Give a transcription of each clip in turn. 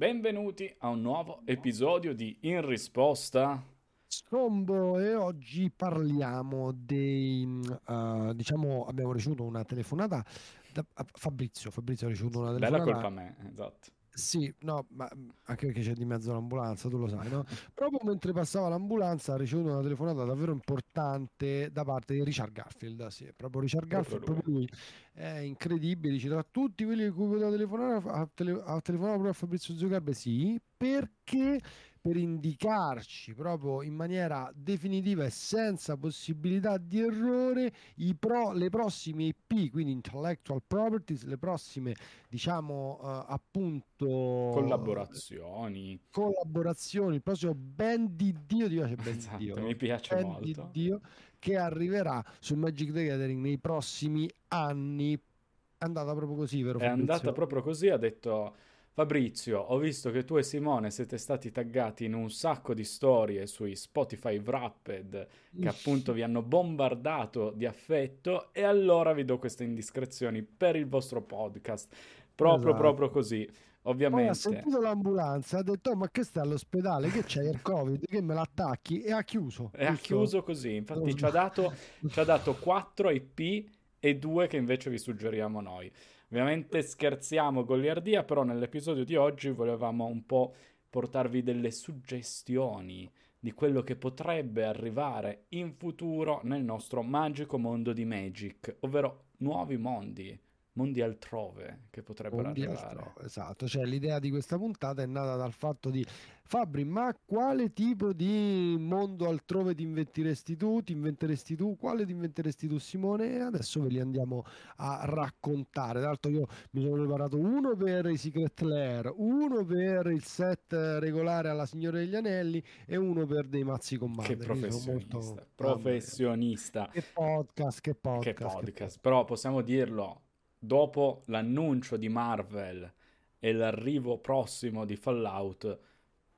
Benvenuti a un nuovo episodio di In Risposta. Scombo e oggi parliamo dei, uh, diciamo, abbiamo ricevuto una telefonata da Fabrizio, Fabrizio ha ricevuto una telefonata. Bella colpa a me, esatto. Sì, no, ma anche perché c'è di mezzo l'ambulanza, tu lo sai, no? Proprio mentre passava l'ambulanza ha ricevuto una telefonata davvero importante da parte di Richard Garfield. Sì, proprio Richard Garfield, proprio lui. È incredibile, dice tra tutti quelli a cui poteva telefonare, ha, tele, ha telefonato proprio a Fabrizio Zuccarbe, sì, perché per indicarci proprio in maniera definitiva e senza possibilità di errore i pro, le prossime IP, quindi intellectual properties, le prossime diciamo uh, appunto collaborazioni. Collaborazioni, il prossimo ben di Dio, ti piace ben esatto, di Dio. Mi piace ben molto. Di Dio che arriverà su Magic the Gathering nei prossimi anni. È andata proprio così, vero? È Fabrizio? andata proprio così, ha detto Fabrizio, ho visto che tu e Simone siete stati taggati in un sacco di storie sui Spotify Wrapped che appunto vi hanno bombardato di affetto e allora vi do queste indiscrezioni per il vostro podcast. Proprio, esatto. proprio così. Ovviamente. Poi ha sentito l'ambulanza, ha detto: oh, Ma che stai all'ospedale? Che c'è il Covid? Che me l'attacchi? E ha chiuso. E ha chiuso così. Infatti, ci ha, dato, ci ha dato 4 IP e 2 che invece vi suggeriamo noi. Ovviamente scherziamo goliardia, però nell'episodio di oggi volevamo un po' portarvi delle suggestioni di quello che potrebbe arrivare in futuro nel nostro magico mondo di Magic, ovvero nuovi mondi mondi altrove che potrebbero mondi arrivare. Altrove, esatto, cioè l'idea di questa puntata è nata dal fatto di Fabri, ma quale tipo di mondo altrove ti inventeresti tu? Ti inventeresti tu? Quale ti inventeresti tu Simone? E adesso ve li andiamo a raccontare. Tra l'altro io mi sono preparato uno per i Secret Lair, uno per il set regolare alla Signora degli Anelli e uno per dei mazzi commander. Che professionista, molto... professionista. Che podcast, che podcast. Che podcast. Che podcast. Però possiamo dirlo, dopo l'annuncio di Marvel e l'arrivo prossimo di Fallout,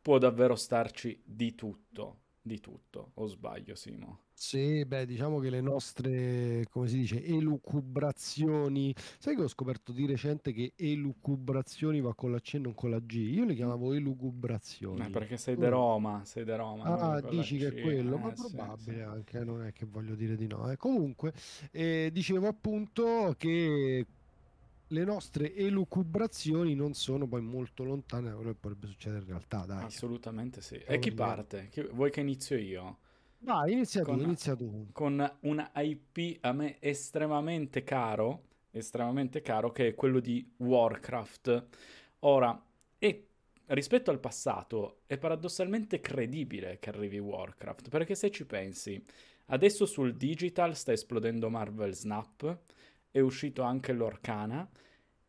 può davvero starci di tutto. Di tutto, o sbaglio, Simo? Sì, beh, diciamo che le nostre, come si dice, elucubrazioni. Sai che ho scoperto di recente che elucubrazioni va con la C e non con la G? Io le chiamavo elucubrazioni. Eh, perché sei di Roma, sei di Roma. Ah, dici che è quello, eh, ma probabile sì, anche, non è che voglio dire di no. Eh. Comunque, eh, dicevo appunto che le nostre elucubrazioni non sono poi molto lontane da quello che potrebbe succedere in realtà. Dai. Assolutamente sì. E chi parte? Chi... Vuoi che inizio io? Vai, inizia con, tu, inizia tu. Con una IP a me estremamente caro, estremamente caro, che è quello di Warcraft. Ora, e rispetto al passato, è paradossalmente credibile che arrivi Warcraft, perché se ci pensi, adesso sul digital sta esplodendo Marvel Snap, è uscito anche l'Orcana,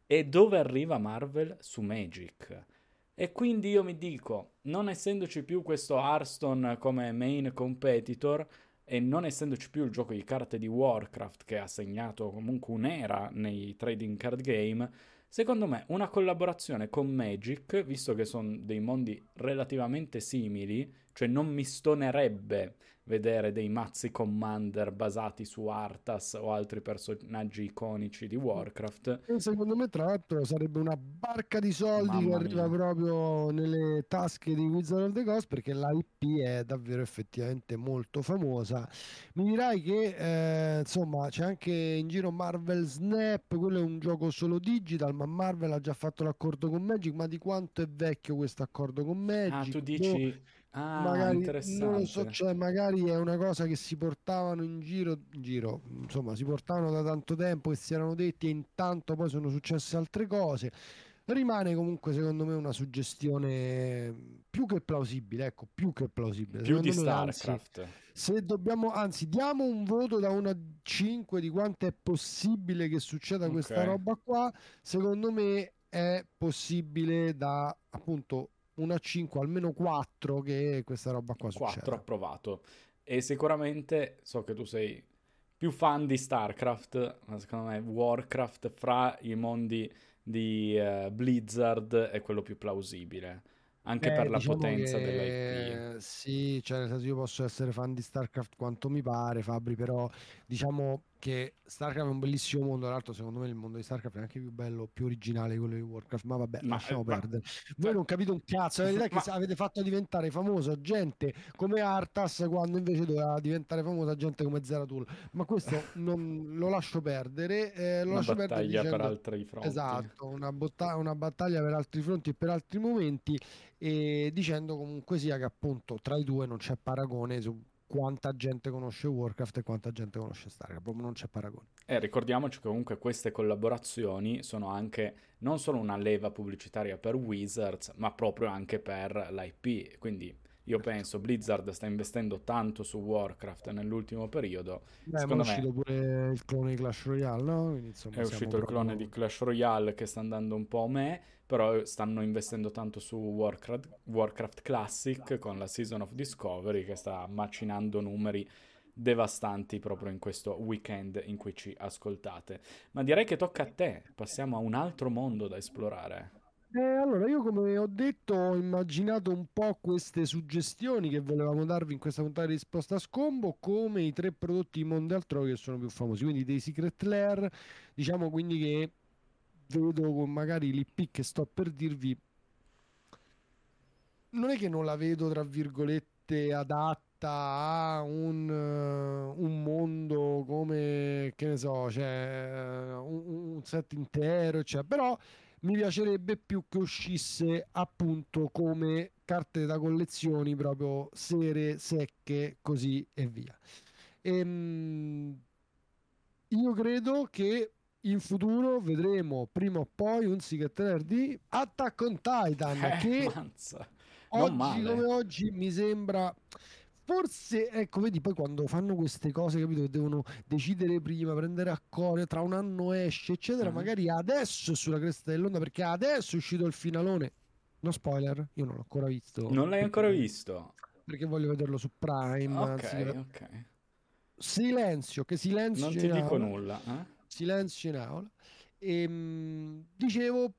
e dove arriva Marvel? Su Magic. E quindi io mi dico, non essendoci più questo Hearthstone come main competitor e non essendoci più il gioco di carte di Warcraft che ha segnato comunque un'era nei trading card game, secondo me una collaborazione con Magic, visto che sono dei mondi relativamente simili, cioè non mi stonerebbe vedere dei mazzi commander basati su Arthas o altri personaggi iconici di Warcraft. E secondo me, tra l'altro, sarebbe una barca di soldi Mamma che arriva mia. proprio nelle tasche di Wizard of the Coast perché l'IP è davvero effettivamente molto famosa. Mi dirai che eh, insomma c'è anche in giro Marvel Snap, quello è un gioco solo digital, ma Marvel ha già fatto l'accordo con Magic. Ma di quanto è vecchio questo accordo con Magic? Ah, tu dici. No Ah, magari non lo so, cioè magari è una cosa che si portavano in giro, in giro, insomma, si portavano da tanto tempo e si erano detti e intanto poi sono successe altre cose. Rimane comunque secondo me una suggestione più che plausibile, ecco, più che plausibile. Più secondo di StarCraft. Anzi, se dobbiamo, anzi, diamo un voto da 1 a 5 di quanto è possibile che succeda okay. questa roba qua, secondo me è possibile da appunto 1 a 5, almeno 4 che questa roba qua 4 succeda. approvato. E sicuramente so che tu sei più fan di StarCraft, ma secondo me Warcraft fra i mondi di uh, Blizzard è quello più plausibile. Anche Beh, per la diciamo potenza che... dell'IP. Sì, cioè nel senso io posso essere fan di StarCraft quanto mi pare, Fabri, però diciamo perché StarCraft è un bellissimo mondo, tra l'altro secondo me il mondo di StarCraft è anche più bello, più originale di quello di Warcraft, ma vabbè, ma, lasciamo ma, perdere. Voi ma, non capite un cazzo, la verità è che avete fatto diventare famosa gente come Artas quando invece doveva diventare famosa gente come Zeratul, ma questo non lo lascio perdere. Eh, lo una lascio battaglia perdere dicendo, per altri fronti. Esatto, una, botta- una battaglia per altri fronti e per altri momenti e dicendo comunque sia che appunto tra i due non c'è paragone su quanta gente conosce Warcraft e quanta gente conosce Starcraft, proprio non c'è paragone. E ricordiamoci che comunque queste collaborazioni sono anche non solo una leva pubblicitaria per Wizards, ma proprio anche per l'IP, quindi io penso Blizzard sta investendo tanto su Warcraft nell'ultimo periodo. Beh, Secondo è uscito me... pure il clone di Clash Royale, no? Insomma, è uscito il clone di Clash Royale che sta andando un po' a me, però stanno investendo tanto su Warcraft, Warcraft Classic con la Season of Discovery che sta macinando numeri devastanti proprio in questo weekend in cui ci ascoltate. Ma direi che tocca a te, passiamo a un altro mondo da esplorare. Eh, allora, io come ho detto ho immaginato un po' queste suggestioni che volevamo darvi in questa puntata di risposta a scombo come i tre prodotti Altrove che sono più famosi, quindi dei Secret Lair, diciamo quindi che vedo con magari l'IP che sto per dirvi non è che non la vedo tra virgolette adatta a un, uh, un mondo come che ne so, cioè uh, un, un, set intero, cioè, però mi piacerebbe più che uscisse appunto come carte da collezioni proprio sere, secche, così e via. Ehm, io credo che in futuro vedremo prima o poi un Secret di Attack on Titan eh, che oggi come oggi mi sembra forse ecco vedi poi quando fanno queste cose capito che devono decidere prima prendere a cuore tra un anno esce eccetera uh-huh. magari adesso è sulla cresta dell'onda perché adesso è uscito il finalone. No spoiler io non l'ho ancora visto. Non l'hai ancora visto? Perché voglio vederlo su Prime ok anzi, ok. Silenzio che silenzio non ti dico nulla eh? silenzio in aula. E ehm, dicevo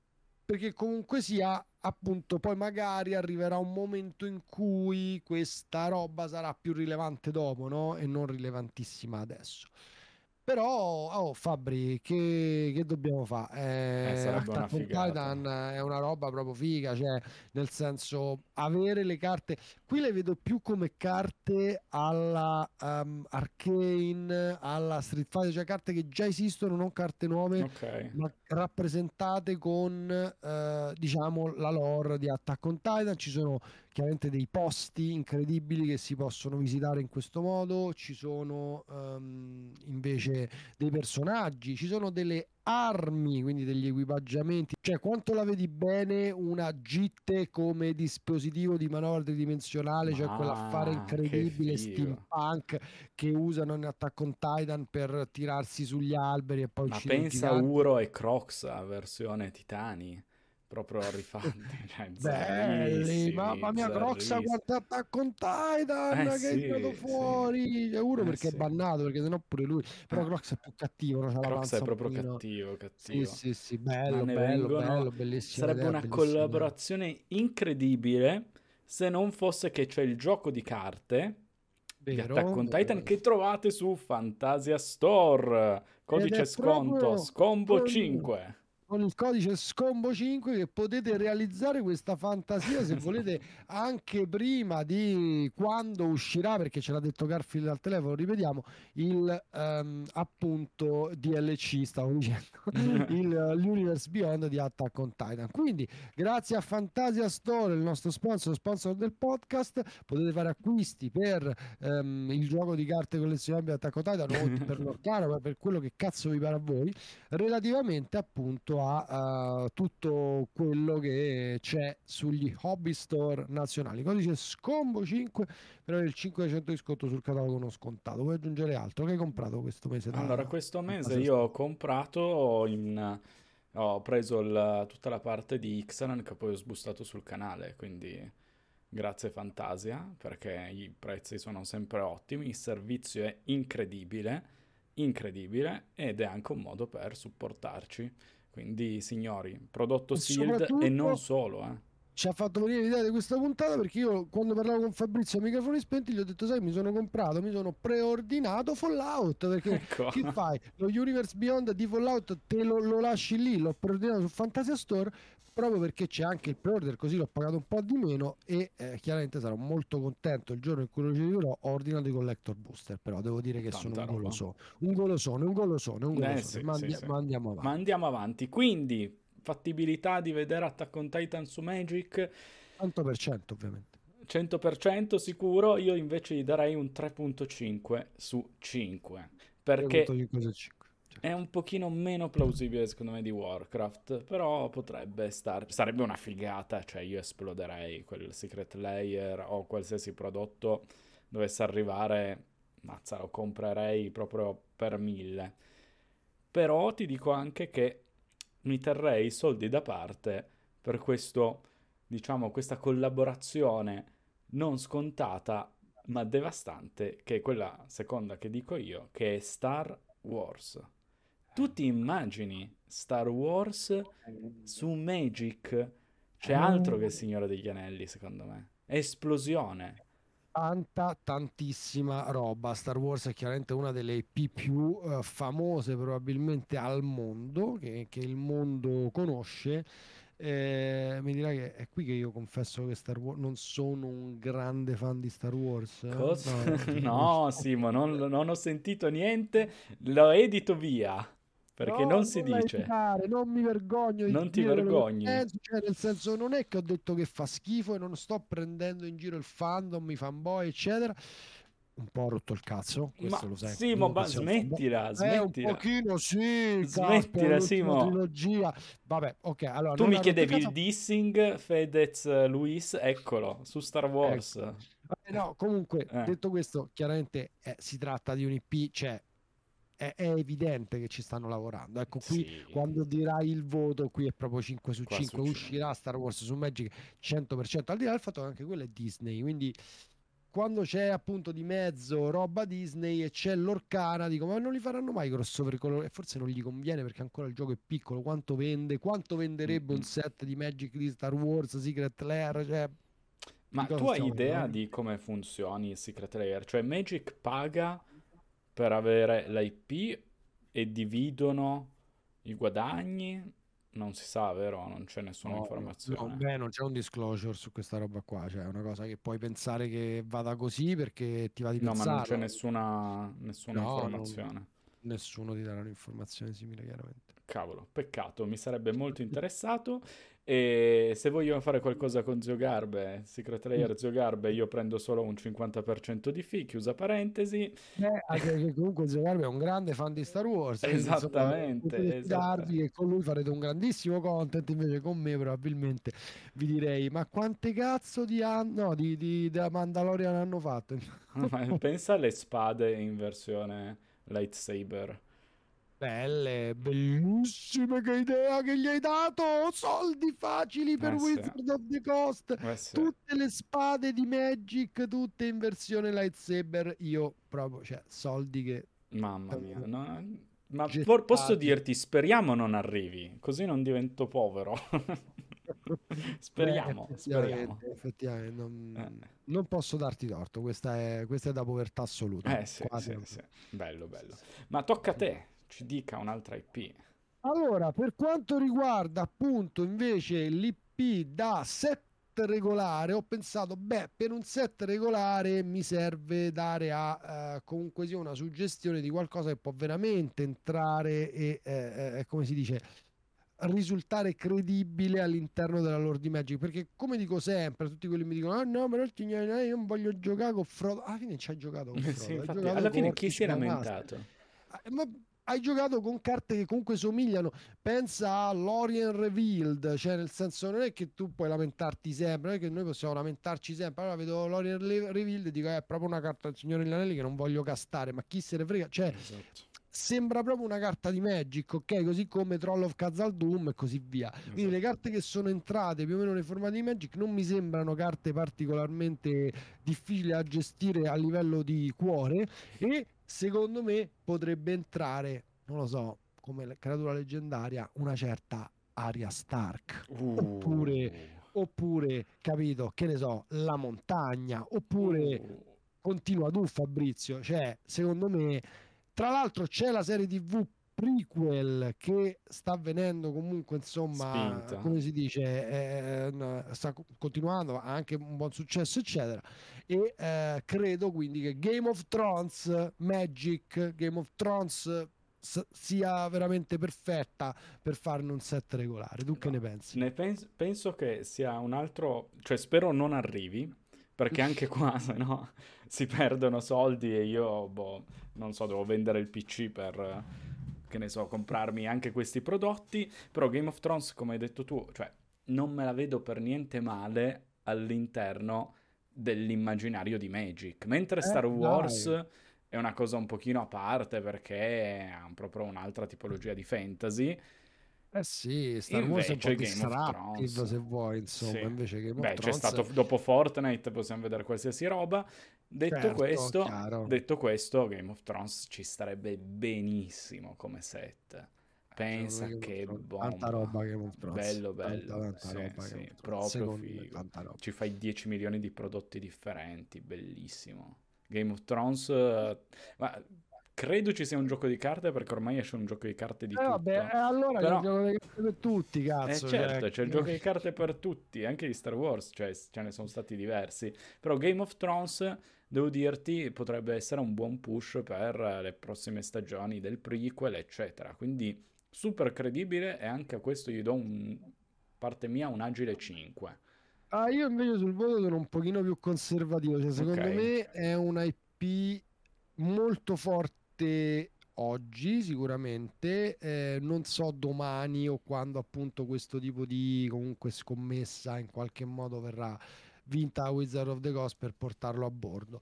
perché comunque sia appunto poi magari arriverà un momento in cui questa roba sarà più rilevante dopo, no? E non rilevantissima adesso. Però, oh Fabri, che, che dobbiamo fare? Eh, eh, on Titan è una roba proprio figa, cioè nel senso avere le carte, qui le vedo più come carte alla um, Arcane, alla Street Fighter, cioè carte che già esistono, non carte nuove, okay. ma rappresentate con uh, diciamo la lore di Attack on Titan. Ci sono chiaramente dei posti incredibili che si possono visitare in questo modo, ci sono um, invece dei personaggi, ci sono delle armi, quindi degli equipaggiamenti, cioè quanto la vedi bene una GIT come dispositivo di manovra tridimensionale, cioè quell'affare incredibile steampunk che usano in Attack on Titan per tirarsi sugli alberi e poi Ma pensa a Uro e Crocs a versione Titani proprio rifatti. Cioè, Belli, mamma mia, Crocs quanto Attack on Titan eh, che sì, è andato fuori. Sì. Uno eh, perché sì. è bannato, perché sennò pure lui. Però. Crocs è più cattivo. No? Crocs è proprio cattivo, cattivo. Sì, sì, sì, bello, bello, vengono... bello, bellissimo. Sarebbe idea, una collaborazione incredibile se non fosse che c'è il gioco di carte di Attack on Titan che trovate su Fantasia Store. Codice sconto, Scombo 5 con il codice scombo 5 che potete realizzare questa fantasia se volete anche prima di quando uscirà perché ce l'ha detto Garfield al telefono ripetiamo il um, appunto DLC stavo dicendo il, l'Universe Beyond di Attack on Titan. Quindi grazie a Fantasia Store il nostro sponsor sponsor del podcast potete fare acquisti per um, il gioco di carte collezionabili Attack on Titan o per l'Orcano ma per quello che cazzo vi pare a voi relativamente appunto a uh, tutto quello che c'è sugli hobby store nazionali. Codice Scombo 5 per avere il 5% di sconto sul catalogo non scontato. Vuoi aggiungere altro? Che hai comprato questo mese? Da... Allora, questo mese io ho comprato in... Ho preso il, tutta la parte di Ixalan che poi ho sbustato sul canale, quindi grazie Fantasia perché i prezzi sono sempre ottimi, il servizio è incredibile, incredibile ed è anche un modo per supportarci. Quindi, signori, prodotto e sealed e non solo, eh. ci ha fatto venire l'idea di questa puntata perché io quando parlavo con Fabrizio a microfoni spenti gli ho detto sai mi sono comprato, mi sono preordinato Fallout perché ecco. che fai? Lo Universe Beyond di Fallout te lo, lo lasci lì, l'ho preordinato su Fantasia Store proprio perché c'è anche il pre-order così l'ho pagato un po' di meno e eh, chiaramente sarò molto contento il giorno in cui lo riceverò ho ordinato i collector booster però devo dire che Tanta sono un golosone un golosone un golosone un golosone eh, sì, ma, sì, sì. ma andiamo avanti. Ma andiamo avanti. Quindi fattibilità di vedere Attack on Titan su Magic? 100% ovviamente. 100% sicuro io invece gli darei un 3.5 su 5 perché è un pochino meno plausibile secondo me di Warcraft, però potrebbe stare, sarebbe una figata, cioè io esploderei quel Secret Layer o qualsiasi prodotto dovesse arrivare, mazza lo comprerei proprio per mille. Però ti dico anche che mi terrei i soldi da parte per questo, diciamo, questa collaborazione non scontata ma devastante, che è quella seconda che dico io, che è Star Wars. Tu ti immagini Star Wars su Magic? C'è altro che il Signore degli Anelli, secondo me. Esplosione. Tanta, tantissima roba. Star Wars è chiaramente una delle IP più uh, famose probabilmente al mondo, che, che il mondo conosce. Eh, mi dirà che è qui che io confesso che Star Wars non sono un grande fan di Star Wars. Cosa? No, no Simo, non, non ho sentito niente, lo edito via. Perché no, non si non dice. Editare, non mi vergogno. non ti vergogni. Penso, cioè, nel senso, non è che ho detto che fa schifo e non sto prendendo in giro il fandom, i fanboy, eccetera. Un po' rotto il cazzo, questo ma, lo sai. Simo, ma smettila, smettila. Eh, un pochino sì, smettila, Simo. Trilogia. Vabbè, ok, allora... Tu mi chiedevi il dissing, Fedez Luis, eccolo, su Star Wars. Ecco. Eh, no, comunque, eh. detto questo, chiaramente eh, si tratta di un IP, cioè è, è, evidente che ci stanno lavorando. Ecco, qui sì. quando dirai il voto, qui è proprio 5 su 5. Succede. Uscirà Star Wars su Magic 100%. Al di là del fatto che anche quello è Disney, quindi quando c'è appunto di mezzo roba Disney e c'è l'Orcana, dico ma non li faranno mai crossover con e forse non gli conviene perché ancora il gioco è piccolo, quanto vende, quanto venderebbe mm-hmm. un set di Magic di Star Wars, Secret Lair, cioè ma tu hai idea parlando? di come funzioni Secret Lair? Cioè Magic paga per avere l'IP e dividono i guadagni? Non si sa, vero? Non c'è nessuna no, informazione. No, beh, non c'è un disclosure su questa roba qua, cioè è una cosa che puoi pensare che vada così perché ti va di pensare. No, ma non c'è nessuna, nessuna no, informazione. Non, nessuno ti darà un'informazione simile, chiaramente. Cavolo, peccato, mi sarebbe molto interessato. E se voglio fare qualcosa con Zio Garbe, Secret Layer. Zio Garbe, io prendo solo un 50% di fee, chiusa parentesi. Beh, anche perché comunque Zio Garbe è un grande fan di Star Wars. Esattamente. Esattamente. che con lui farete un grandissimo content, invece con me probabilmente vi direi, ma quante cazzo di no, di, di, di Mandalorian hanno fatto? Pensa alle spade in versione lightsaber. Belle, bellissime che idea che gli hai dato! Soldi facili per eh Wizard sì. of the Coast! Eh sì. Tutte le spade di Magic, tutte in versione lightsaber. Io proprio, cioè, soldi che... Mamma mia, no, ma gettati. posso dirti, speriamo non arrivi, così non divento povero. speriamo, eh, speriamo. Effettivamente, non, eh. non, posso darti torto, questa è, questa è da povertà assoluta. Eh sì, sì, sì. Bello, bello. Ma tocca a te ci dica un'altra IP. Allora, per quanto riguarda appunto invece l'IP da set regolare, ho pensato, beh, per un set regolare mi serve dare a uh, comunque sia una suggestione di qualcosa che può veramente entrare e, eh, eh, come si dice, risultare credibile all'interno della lore di Magic. Perché come dico sempre tutti quelli mi dicono ah no però io non voglio giocare con Frodo. Alla fine ci hai giocato con Frodo sì, infatti, alla fine chi si è lamentato ah, ma hai giocato con carte che comunque somigliano. Pensa a Lorien Revealed, cioè nel senso non è che tu puoi lamentarti sempre, non è che noi possiamo lamentarci sempre. Allora vedo Lorien Revealed e dico eh, è proprio una carta del Signore degli Anelli che non voglio castare, ma chi se ne frega? Cioè, esatto. Sembra proprio una carta di Magic, ok? Così come Troll of Khazal-Dûm e così via. Esatto. Quindi le carte che sono entrate più o meno nei formati di Magic non mi sembrano carte particolarmente difficili da gestire a livello di cuore e secondo me potrebbe entrare, non lo so, come creatura leggendaria, una certa Aria Stark. Uh. Oppure oppure, capito, che ne so, la montagna, oppure uh. continua tu Fabrizio, cioè, secondo me, tra l'altro c'è la serie TV prequel che sta avvenendo comunque insomma Spinta. come si dice eh, sta continuando ha anche un buon successo eccetera e eh, credo quindi che Game of Thrones Magic Game of Thrones s- sia veramente perfetta per farne un set regolare tu no. che ne pensi? Ne pens- penso che sia un altro cioè spero non arrivi perché anche qua se no si perdono soldi e io boh, non so devo vendere il PC per che ne so, comprarmi anche questi prodotti, però Game of Thrones, come hai detto tu, cioè non me la vedo per niente male all'interno dell'immaginario di Magic, mentre eh, Star Wars dai. è una cosa un pochino a parte perché ha proprio un'altra tipologia di fantasy. Eh sì, Star Wars è un po' disruptive se vuoi, insomma, sì. invece Game of Beh, Thrones... c'è stato dopo Fortnite, possiamo vedere qualsiasi roba. Detto, certo, questo, detto questo, Game of Thrones ci starebbe benissimo come set. Pensa cioè, che bomba. Tanta roba Game of Thrones. Bello, bello. Tanta, tanta sì, roba sì, proprio figo. Ci fai 10 milioni di prodotti differenti, bellissimo. Game of Thrones... Ma Credo ci sia un gioco di carte perché ormai esce un gioco di carte di eh, tutto. Vabbè, eh, allora Però... c'è il gioco di carte per tutti, cazzo. Eh, certo, cioè... c'è il gioco di carte per tutti, anche di Star Wars, cioè ce ne sono stati diversi. Però Game of Thrones, devo dirti, potrebbe essere un buon push per le prossime stagioni del prequel, eccetera. Quindi super credibile e anche a questo gli do un parte mia un agile 5. Ah, io invece sul voto sono un pochino più conservativo, cioè secondo okay. me è un IP molto forte parte oggi sicuramente, eh, non so domani o quando appunto questo tipo di comunque scommessa in qualche modo verrà vinta a Wizard of the Coast per portarlo a bordo.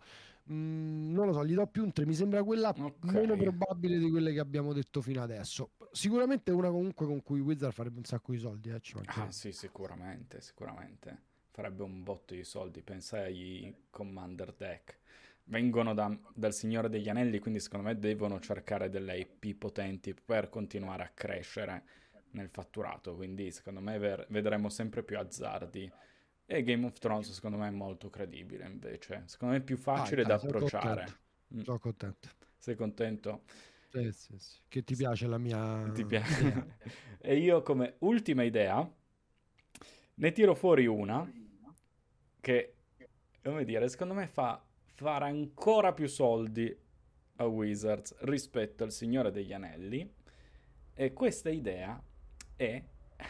Mm, non lo so, gli do più un 3, mi sembra quella okay. meno probabile di quelle che abbiamo detto fino adesso. Sicuramente una comunque con cui Wizard farebbe un sacco di soldi, eh, ah sì, sicuramente, sicuramente. Farebbe un botto di soldi, pensa ai Commander Deck vengono da, dal Signore degli Anelli, quindi secondo me devono cercare delle IP potenti per continuare a crescere nel fatturato, quindi secondo me ver- vedremo sempre più azzardi. E Game of Thrones secondo me è molto credibile invece, secondo me è più facile ah, da approcciare. Mm. Sono contento. Sei contento? Sì, sì, sì. Che ti piace la mia... Ti piace? e io come ultima idea ne tiro fuori una che, come dire, secondo me fa fare ancora più soldi a Wizards rispetto al Signore degli Anelli. E questa idea è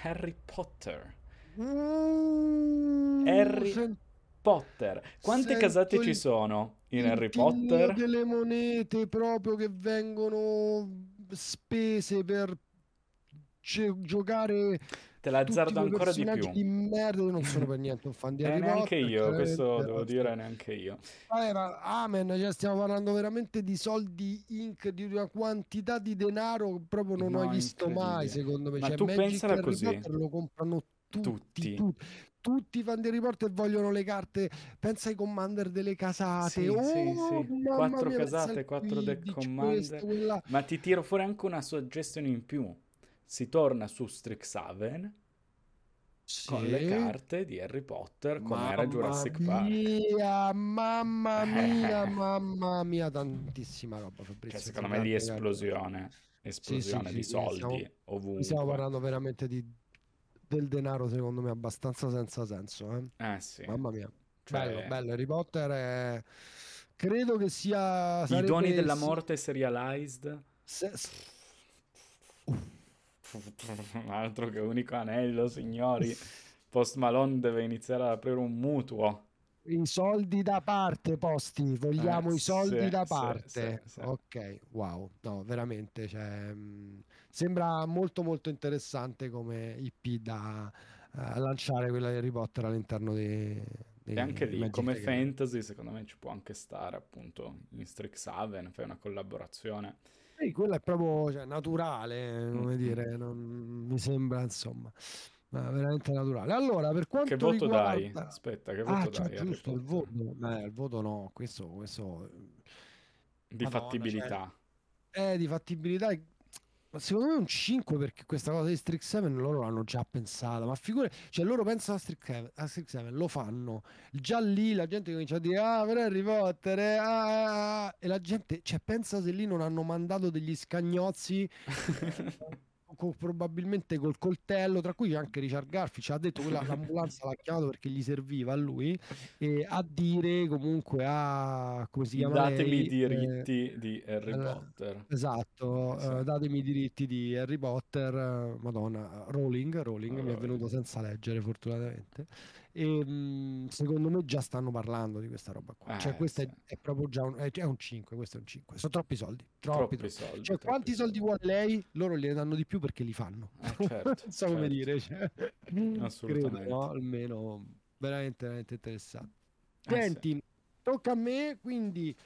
Harry Potter. Mm, Harry sen- Potter. Quante casate ci sono in Harry Potter? delle monete proprio che vengono spese per c- giocare te l'azzardo ancora di più. di merda, non sono per niente un fan di eh, Harry neanche Potter. io, questo devo dire neanche io. Ma amen, cioè stiamo parlando veramente di soldi inc, di una quantità di denaro che proprio non no, ho visto mai, secondo me. Ma cioè, tu Magic pensala così. Potter lo comprano tutti, tutti. tutti tutti i fan di Harry Potter vogliono le carte. Pensa ai commander delle casate. Sì, oh, sì, sì. Quattro mia, casate, quattro deck commander. Questo, Ma ti tiro fuori anche una suggestion in più si torna su Strixhaven sì. con le carte di Harry Potter come mamma era Jurassic mia, Park. Mamma mia, mamma mia, tantissima roba. Cioè, secondo me di esplosione, esplosione sì, sì, di soldi stiamo, ovunque. Stiamo parlando veramente di, del denaro, secondo me, abbastanza senza senso. Eh, eh sì. Mamma mia. Cioè... Bello, bello. Harry Potter è... Credo che sia... I doni della morte serialized. Se... altro che unico anello, signori. Post Malone deve iniziare ad aprire un mutuo. I soldi da parte, posti, vogliamo eh, i soldi sì, da parte. Sì, sì, ok, wow, no, veramente, cioè, mh, mm, sembra molto molto interessante come IP da uh, lanciare quella di Harry Potter all'interno di... E anche lì, come fantasy, secondo me ci può anche stare appunto in Strixhaven, fai una collaborazione. Sì, quello è proprio cioè, naturale, come dire, non, mi sembra insomma veramente naturale. Allora, per quanto che voto riguarda... dai? Aspetta, che voto ah, dai? Giusto, il voto. Beh, il voto no, questo, questo... di Madonna, fattibilità. Cioè... Eh, di fattibilità secondo me è un 5 perché questa cosa di Strix 7 loro l'hanno già pensata, ma figure, cioè loro pensano a Strix 7, a Strix 7 lo fanno, già lì la gente comincia a dire ah però Harry Potter eh, ah, ah, ah", e la gente, cioè pensa se lì non hanno mandato degli scagnozzi co- probabilmente col coltello, tra cui anche Richard Garfield, ci ha detto che l'ambulanza l'ha chiamato perché gli serviva a lui, e a dire comunque a, come si chiama Datemi i diritti eh, di Harry eh, Potter. Esatto, sì. uh, datemi i diritti di Harry Potter, uh, madonna, Rowling, Rowling, oh, mi è venuto senza leggere fortunatamente e mh, secondo me già stanno parlando di questa roba qua. Cioè, eh, cioè, questo sì. è, è, proprio già un, è, un 5. Questo è un 5. Sono troppi soldi. Troppi, troppi soldi. Cioè, troppi quanti soldi. vuole lei? Loro gliene danno di più perché li fanno. Eh, certo, non so certo. come dire. Cioè, Assolutamente. Credo, no? Almeno veramente, veramente interessante. Eh, Senti, sì. tocca a me. Quindi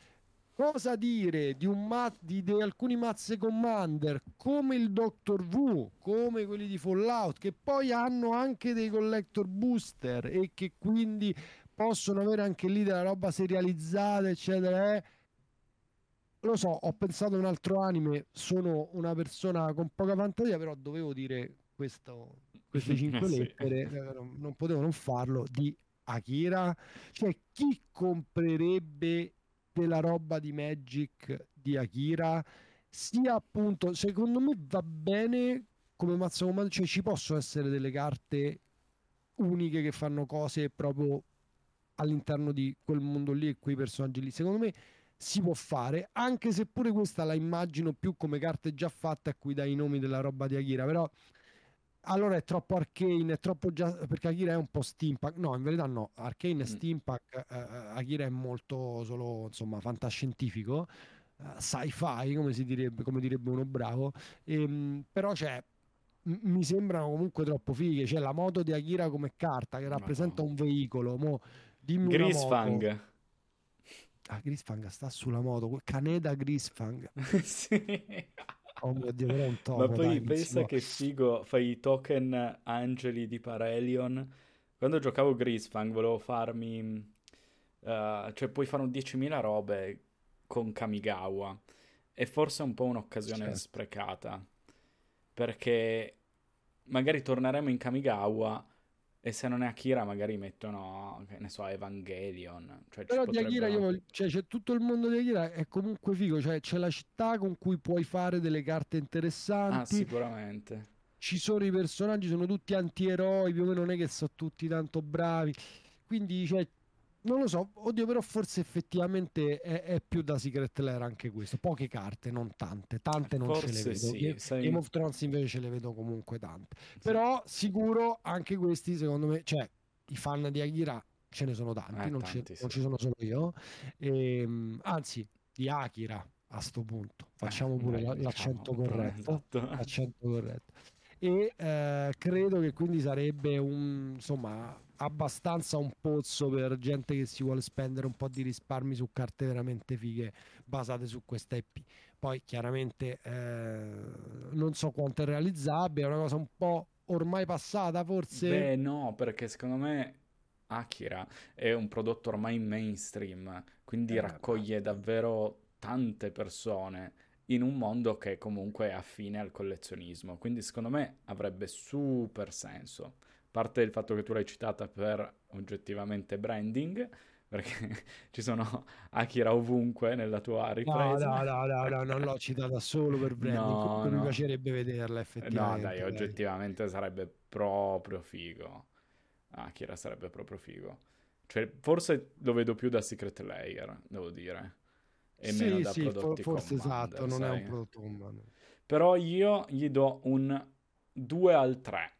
Cosa dire di, un mat, di, di, alcuni mazze commander come il Doctor Who, come quelli di Fallout, che poi hanno anche dei collector booster e che quindi possono avere anche lì della roba serializzata, eccetera. Eh? Lo so, ho pensato a un altro anime, sono una persona con poca fantasia, però dovevo dire questo, queste cinque sì. lettere, eh, non potevo non farlo, di Akira. Cioè, chi comprerebbe della roba di Magic di Akira sia appunto secondo me va bene come mazzo comando cioè ci possono essere delle carte uniche che fanno cose proprio all'interno di quel mondo lì e quei personaggi lì. Secondo me si può fare anche se pure questa la immagino più come carte già fatte a cui dai i nomi della roba di Akira però allora è troppo arcane, è troppo già perché Akira è un po' steampunk. No, in verità no, arcane e mm. steampunk, eh, eh, Akira è molto solo insomma fantascientifico, uh, sci-fi come si direbbe, come direbbe uno bravo. E, ehm, però c'è m- mi sembrano comunque troppo fighe. C'è la moto di Akira come carta che rappresenta no. un veicolo. Mo, dimmi Grisfang. Ah, Grisfang sta sulla moto, Caneda Grisfang. sì. Oh mio Dio, è un topo. Ma poi dai, pensa che figo, fai i token angeli di Parelion. Quando giocavo Grisfang volevo farmi... Uh, cioè puoi fare un 10.000 robe con Kamigawa. E forse è un po' un'occasione certo. sprecata. Perché magari torneremo in Kamigawa e se non è Akira, magari mettono, che ne so, Evangelion. Cioè, Però di Akira, io, cioè, c'è tutto il mondo di Akira, è comunque figo. Cioè, c'è la città con cui puoi fare delle carte interessanti. Ah, sicuramente. Ci sono i personaggi, sono tutti antieroi, più o meno non è che sono tutti tanto bravi. Quindi, cioè, non lo so, oddio, però forse effettivamente è, è, più da Secret Lair anche questo. Poche carte, non tante, tante non forse ce le vedo. Sì, Game, sei... Game of Thrones invece ce le vedo comunque tante. Sì. Però sicuro anche questi, secondo me, cioè i fan di Akira ce ne sono tanti, eh, non, tanti sì. non, ci sono solo io. E, ehm, anzi, di Akira a sto punto. Facciamo eh, pure dai, l'accento diciamo, corretto. Esatto. L'accento corretto. E eh, credo che quindi sarebbe un insomma abbastanza un pozzo per gente che si vuole spendere un po' di risparmi su carte veramente fighe basate su questa IP. Poi chiaramente eh, non so quanto è realizzabile, è una cosa un po' ormai passata forse. Beh no, perché secondo me Akira è un prodotto ormai mainstream, quindi eh, raccoglie davvero tante persone in un mondo che comunque è affine al collezionismo, quindi secondo me avrebbe super senso parte il fatto che tu l'hai citata per oggettivamente branding, perché ci sono Akira ovunque nella tua ripresa. No, no, no, no, no non l'ho citata solo per branding, mi piacerebbe vederla effettivamente. No, dai, oggettivamente sarebbe proprio figo. Akira sarebbe proprio figo. Cioè, forse lo vedo più da Secret Layer, devo dire. E sì, meno da sì, prodotti for- forse esatto, non è un prodotto. Però io gli do un 2 al 3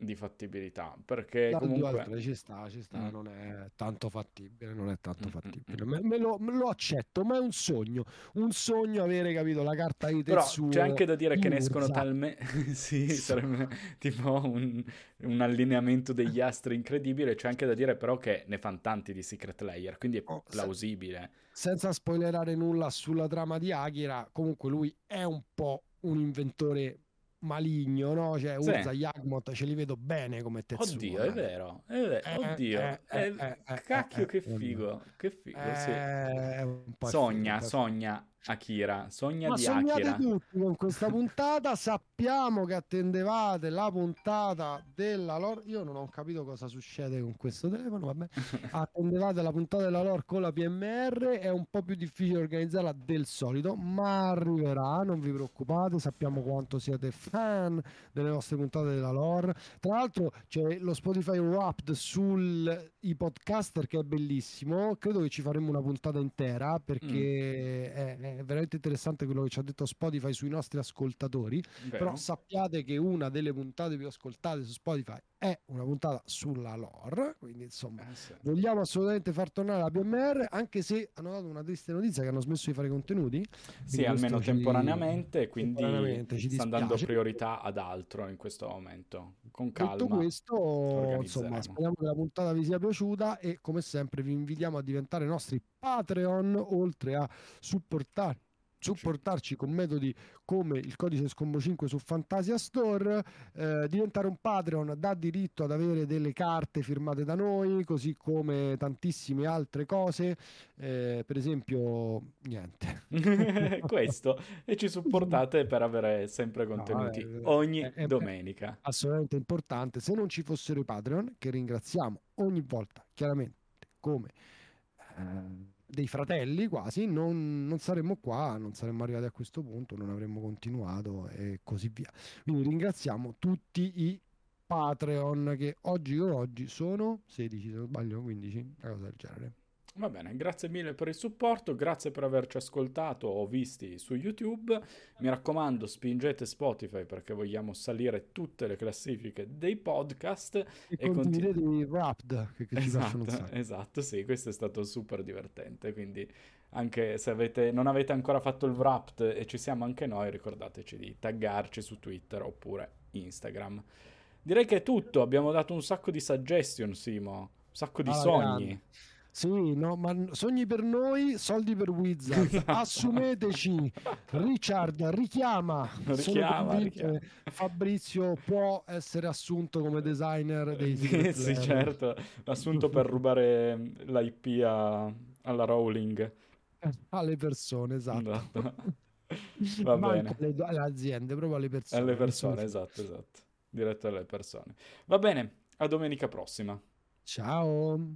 di fattibilità perché da comunque ci sta, ci sta, mm. non è tanto fattibile, non è tanto mm, mm fattibile. Mm. Me, me, lo, me, lo, accetto, ma è un sogno, un sogno avere capito la carta di Tetsuo. Però c'è anche da dire che ne escono talmente sì, sarebbe tipo un, un, allineamento degli astri incredibile, c'è anche da dire però che ne fanno tanti di Secret Layer, quindi è oh, plausibile. Se, senza spoilerare nulla sulla trama di Akira, comunque lui è un po' un inventore maligno, no? Cioè, sì. Urza Yagmoth ce li vedo bene come Tetsuo. Oddio, è vero, è vero. Eh, oddio, eh, eh, eh cacchio che figo, che figo, sì. Sogna, figo, sogna Akira, sogna Ma di sognate Akira. tutti con questa puntata. Sappiamo che attendevate la puntata della lore. Io non ho capito cosa succede con questo telefono. Vabbè, attendevate la puntata della lore con la PMR. È un po' più difficile organizzarla del solito, ma arriverà. Non vi preoccupate. Sappiamo quanto siete fan delle nostre puntate della lore. Tra l'altro, c'è lo Spotify Wrapped sui podcaster che è bellissimo. Credo che ci faremo una puntata intera perché è, è veramente interessante quello che ci ha detto Spotify sui nostri ascoltatori. Vero? Però sappiate che una delle puntate più ascoltate su Spotify è una puntata sulla lore. Quindi, insomma, Eh, sì. vogliamo assolutamente far tornare la PMR. Anche se hanno dato una triste notizia che hanno smesso di fare contenuti. Sì, almeno questo ci- temporaneamente, quindi temporaneamente ci sta dando priorità ad altro in questo momento. Con calma. Detto questo, insomma, speriamo che la puntata vi sia piaciuta e come sempre vi invitiamo a diventare nostri Patreon oltre a supportare supportarci con metodi come il codice Scombo 5 su Fantasia Store eh, diventare un Patreon dà diritto ad avere delle carte firmate da noi così come tantissime altre cose eh, per esempio niente questo e ci supportate per avere sempre contenuti vabbè, ogni è- è- domenica. assolutamente importante. Se non ci fossero i Patreon, che ringraziamo ogni volta, chiaramente, come eh, dei fratelli quasi, non, non saremmo qua, non saremmo arrivati a questo punto, non avremmo continuato e così via. Quindi ringraziamo tutti i Patreon che oggi come oggi sono 16, se non sbaglio, 15, una cosa del genere. Va bene, grazie mille per il supporto, grazie per averci ascoltato o visti su YouTube. Mi raccomando, spingete Spotify perché vogliamo salire tutte le classifiche dei podcast. E, E condividete i Wrapped che, che ci piacciono un Esatto, esatto, sì, questo è stato super divertente, quindi anche se avete, non avete ancora fatto il Wrapped e ci siamo anche noi, ricordateci di taggarci su Twitter oppure Instagram. Direi che è tutto, abbiamo dato un sacco di suggestion, Simo, un sacco di Alla sogni. grande. Sì, no, ma sogni per noi, soldi per Wizards. Esatto. Assumeteci. Richard, richiama. Richiama, richiama. Fabrizio può essere assunto come designer dei Sì, Lair. certo, assunto per rubare l'IP a- alla Rowling. Alle persone, esatto. Esatto. Va bene. alle, alle aziende, proprio alle persone. Alle persone, esatto, esatto. Diretto alle persone. Va bene, a domenica prossima. Ciao.